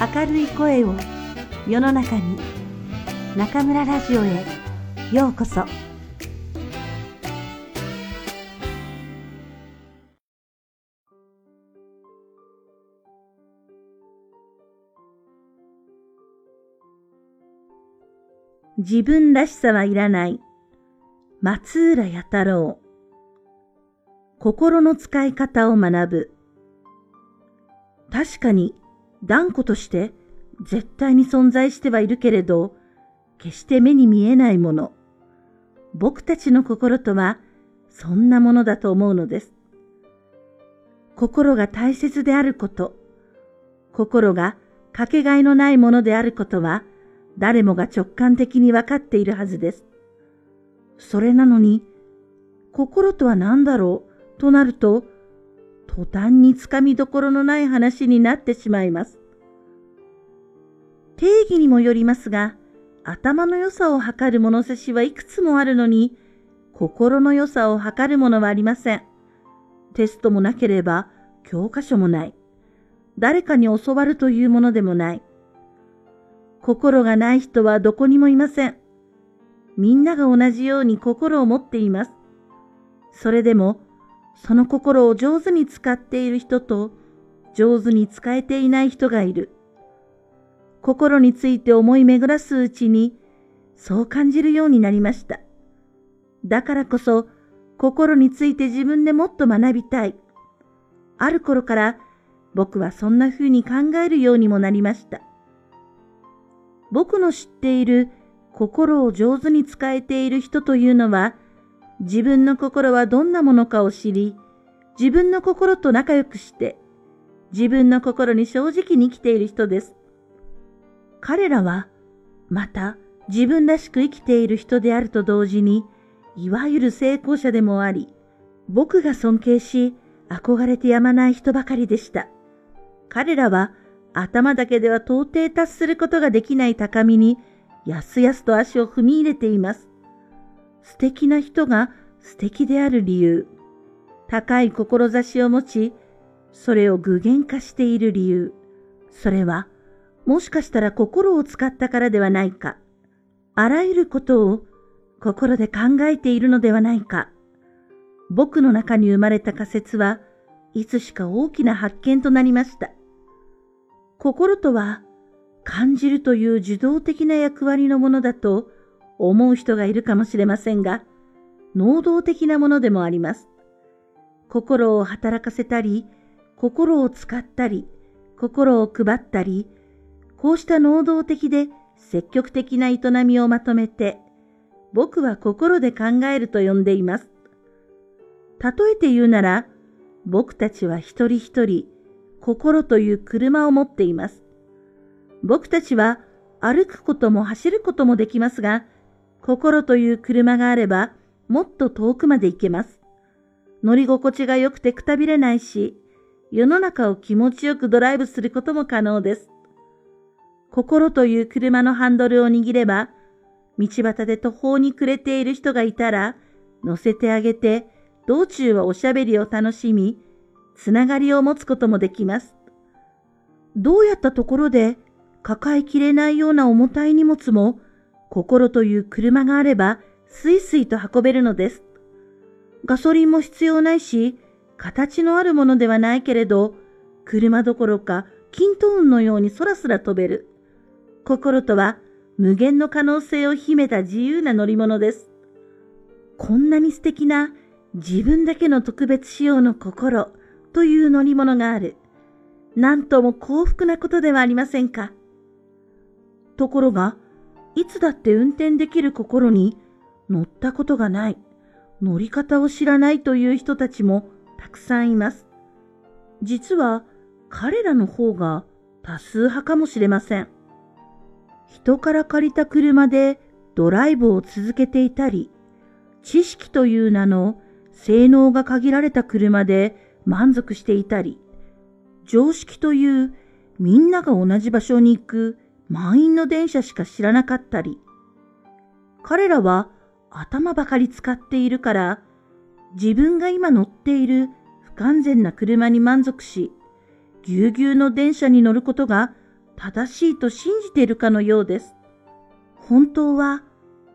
明るい声を世の中に中村ラジオへようこそ。自分らしさはいらない。松浦弥太郎。心の使い方を学ぶ。確かに断固として絶対に存在してはいるけれど、決して目に見えないもの。僕たちの心とはそんなものだと思うのです。心が大切であること、心がかけがえのないものであることは誰もが直感的にわかっているはずです。それなのに、心とは何だろうとなると、途端につかみどころのない話になってしまいます。定義にもよりますが、頭の良さを測る物差しはいくつもあるのに、心の良さを測るものはありません。テストもなければ、教科書もない。誰かに教わるというものでもない。心がない人はどこにもいません。みんなが同じように心を持っています。それでも、その心を上手に使っている人と、上手に使えていない人がいる。心について思い巡らすうちに、そう感じるようになりました。だからこそ、心について自分でもっと学びたい。ある頃から僕はそんな風に考えるようにもなりました。僕の知っている心を上手に使えている人というのは、自分の心はどんなものかを知り、自分の心と仲良くして、自分の心に正直に生きている人です。彼らは、また自分らしく生きている人であると同時に、いわゆる成功者でもあり、僕が尊敬し、憧れてやまない人ばかりでした。彼らは頭だけでは到底達することができない高みに、やすやすと足を踏み入れています。素敵な人が素敵である理由、高い志を持ち、それを具現化している理由、それは、もしかしたら心を使ったからではないか、あらゆることを心で考えているのではないか、僕の中に生まれた仮説はいつしか大きな発見となりました。心とは感じるという受動的な役割のものだと思う人がいるかもしれませんが、能動的なものでもあります。心を働かせたり、心を使ったり、心を配ったり、こうした能動的で積極的な営みをまとめて、僕は心で考えると呼んでいます。例えて言うなら、僕たちは一人一人、心という車を持っています。僕たちは歩くことも走ることもできますが、心という車があれば、もっと遠くまで行けます。乗り心地が良くてくたびれないし、世の中を気持ちよくドライブすることも可能です。心という車のハンドルを握れば、道端で途方に暮れている人がいたら、乗せてあげて、道中はおしゃべりを楽しみ、つながりを持つこともできます。どうやったところで抱えきれないような重たい荷物も心という車があればスイスイと運べるのです。ガソリンも必要ないし、形のあるものではないけれど、車どころか均等運のようにそらすら飛べる。心とは無限の可能性を秘めた自由な乗り物です。こんなに素敵な自分だけの特別仕様の心という乗り物がある。なんとも幸福なことではありませんか。ところが、いつだって運転できる心に乗ったことがない、乗り方を知らないという人たちもたくさんいます。実は彼らの方が多数派かもしれません。人から借りた車でドライブを続けていたり、知識という名の性能が限られた車で満足していたり、常識というみんなが同じ場所に行く満員の電車しか知らなかったり、彼らは頭ばかり使っているから、自分が今乗っている不完全な車に満足し、ぎゅうぎゅうの電車に乗ることが正しいと信じているかのようです。本当は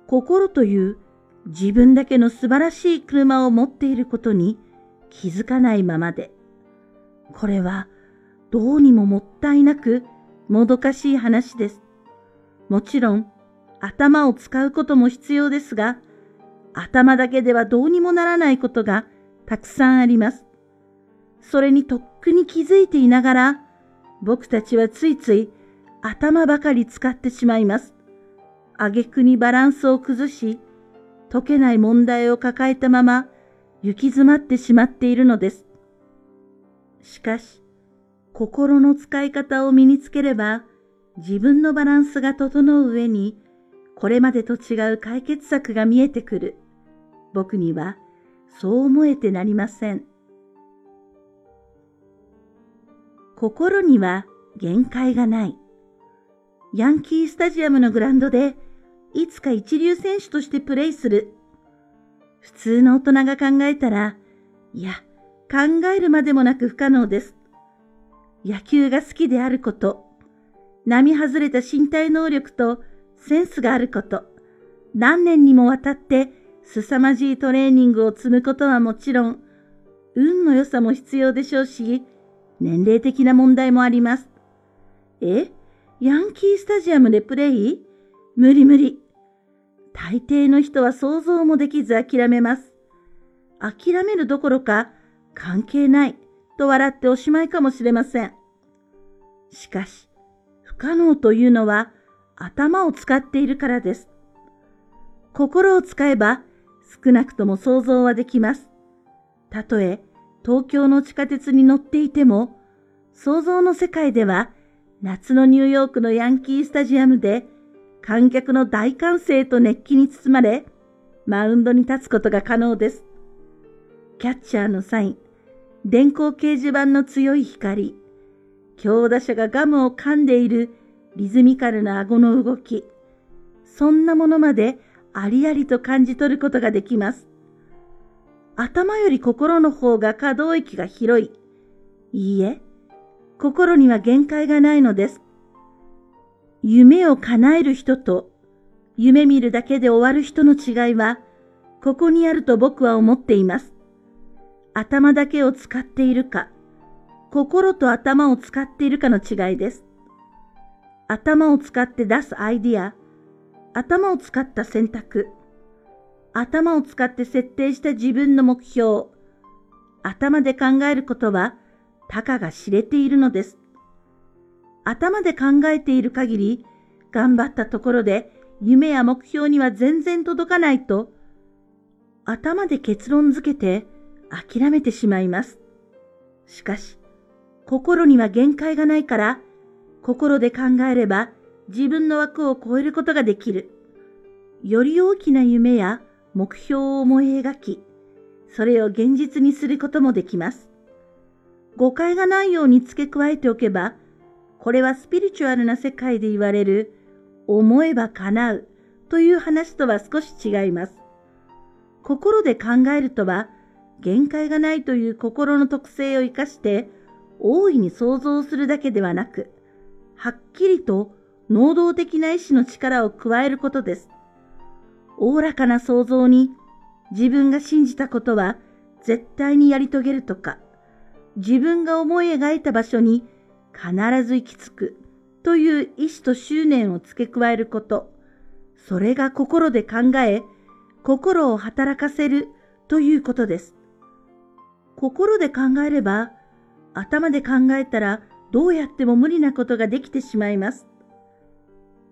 心という自分だけの素晴らしい車を持っていることに気づかないままで、これはどうにももったいなくもどかしい話です。もちろん頭を使うことも必要ですが、頭だけではどうにもならないことがたくさんあります。それにとっくに気づいていながら、僕たちはついつい頭ばかり使ってしまいます。挙句にバランスを崩し、解けない問題を抱えたまま行き詰まってしまっているのです。しかし、心の使い方を身につければ、自分のバランスが整う上に、これまでと違う解決策が見えてくる。僕にはそう思えてなりません。心には限界がない。ヤンキースタジアムのグラウンドでいつか一流選手としてプレイする。普通の大人が考えたら、いや、考えるまでもなく不可能です。野球が好きであること、並外れた身体能力とセンスがあること、何年にもわたって凄まじいトレーニングを積むことはもちろん、運の良さも必要でしょうし、年齢的な問題もあります。え？ヤンキースタジアムでプレイ？無理無理。大抵の人は想像もできず諦めます。諦めるどころか関係ないと笑っておしまいかもしれません。しかし、不可能というのは頭を使っているからです。心を使えば少なくとも想像はできます。たとえ東京の地下鉄に乗っていても、想像の世界では夏のニューヨークのヤンキースタジアムで観客の大歓声と熱気に包まれ、マウンドに立つことが可能です。キャッチャーのサイン、電光掲示板の強い光、強打者がガムを噛んでいるリズミカルな顎の動き、そんなものまでありありと感じ取ることができます。頭より心の方が可動域が広い。いいえ、心には限界がないのです。夢を叶える人と夢見るだけで終わる人の違いは、ここにあると僕は思っています。頭だけを使っているか、心と頭を使っているかの違いです。頭を使って出すアイディア、頭を使った選択、頭を使って設定した自分の目標、頭で考えることは、たかが知れているのです。頭で考えている限り、頑張ったところで夢や目標には全然届かないと、頭で結論づけて諦めてしまいます。しかし、心には限界がないから、心で考えれば自分の枠を超えることができる。より大きな夢や目標を思い描き、それを現実にすることもできます。誤解がないように付け加えておけば、これはスピリチュアルな世界で言われる思えば叶うという話とは少し違います。心で考えるとは限界がないという心の特性を生かして大いに想像するだけではなく、はっきりと能動的な意志の力を加えることです。おおらかな想像に自分が信じたことは絶対にやり遂げるとか、自分が思い描いた場所に必ず行き着くという意志と執念を付け加えること、それが心で考え、心を働かせるということです。心で考えれば、頭で考えたらどうやっても無理なことができてしまいます。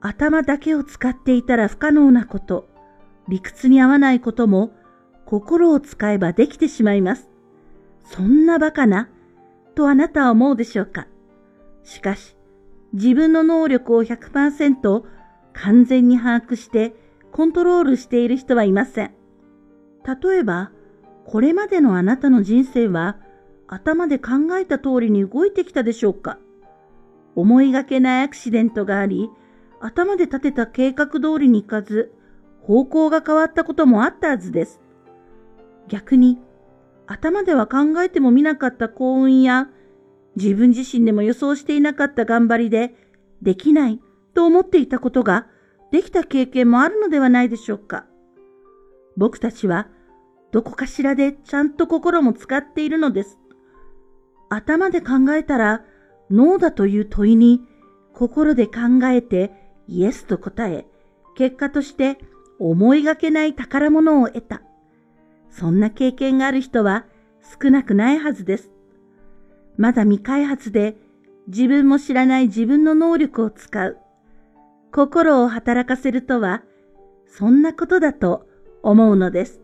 頭だけを使っていたら不可能なこと、理屈に合わないことも心を使えばできてしまいます。そんなバカな、とあなたは思うでしょうか。しかし、自分の能力を100%完全に把握してコントロールしている人はいません。例えば、これまでのあなたの人生は頭で考えた通りに動いてきたでしょうか思いがけないアクシデントがあり、頭で立てた計画通りに行かず、方向が変わったこともあったはずです。逆に、頭では考えてもみなかった幸運や、自分自身でも予想していなかった頑張りで、できないと思っていたことができた経験もあるのではないでしょうか。僕たちはどこかしらでちゃんと心も使っているのです。頭で考えたらノーだという問いに心で考えてイエスと答え、結果として思いがけない宝物を得た。そんな経験がある人は少なくないはずです。まだ未開発で自分も知らない自分の能力を使う。心を働かせるとは、そんなことだと思うのです。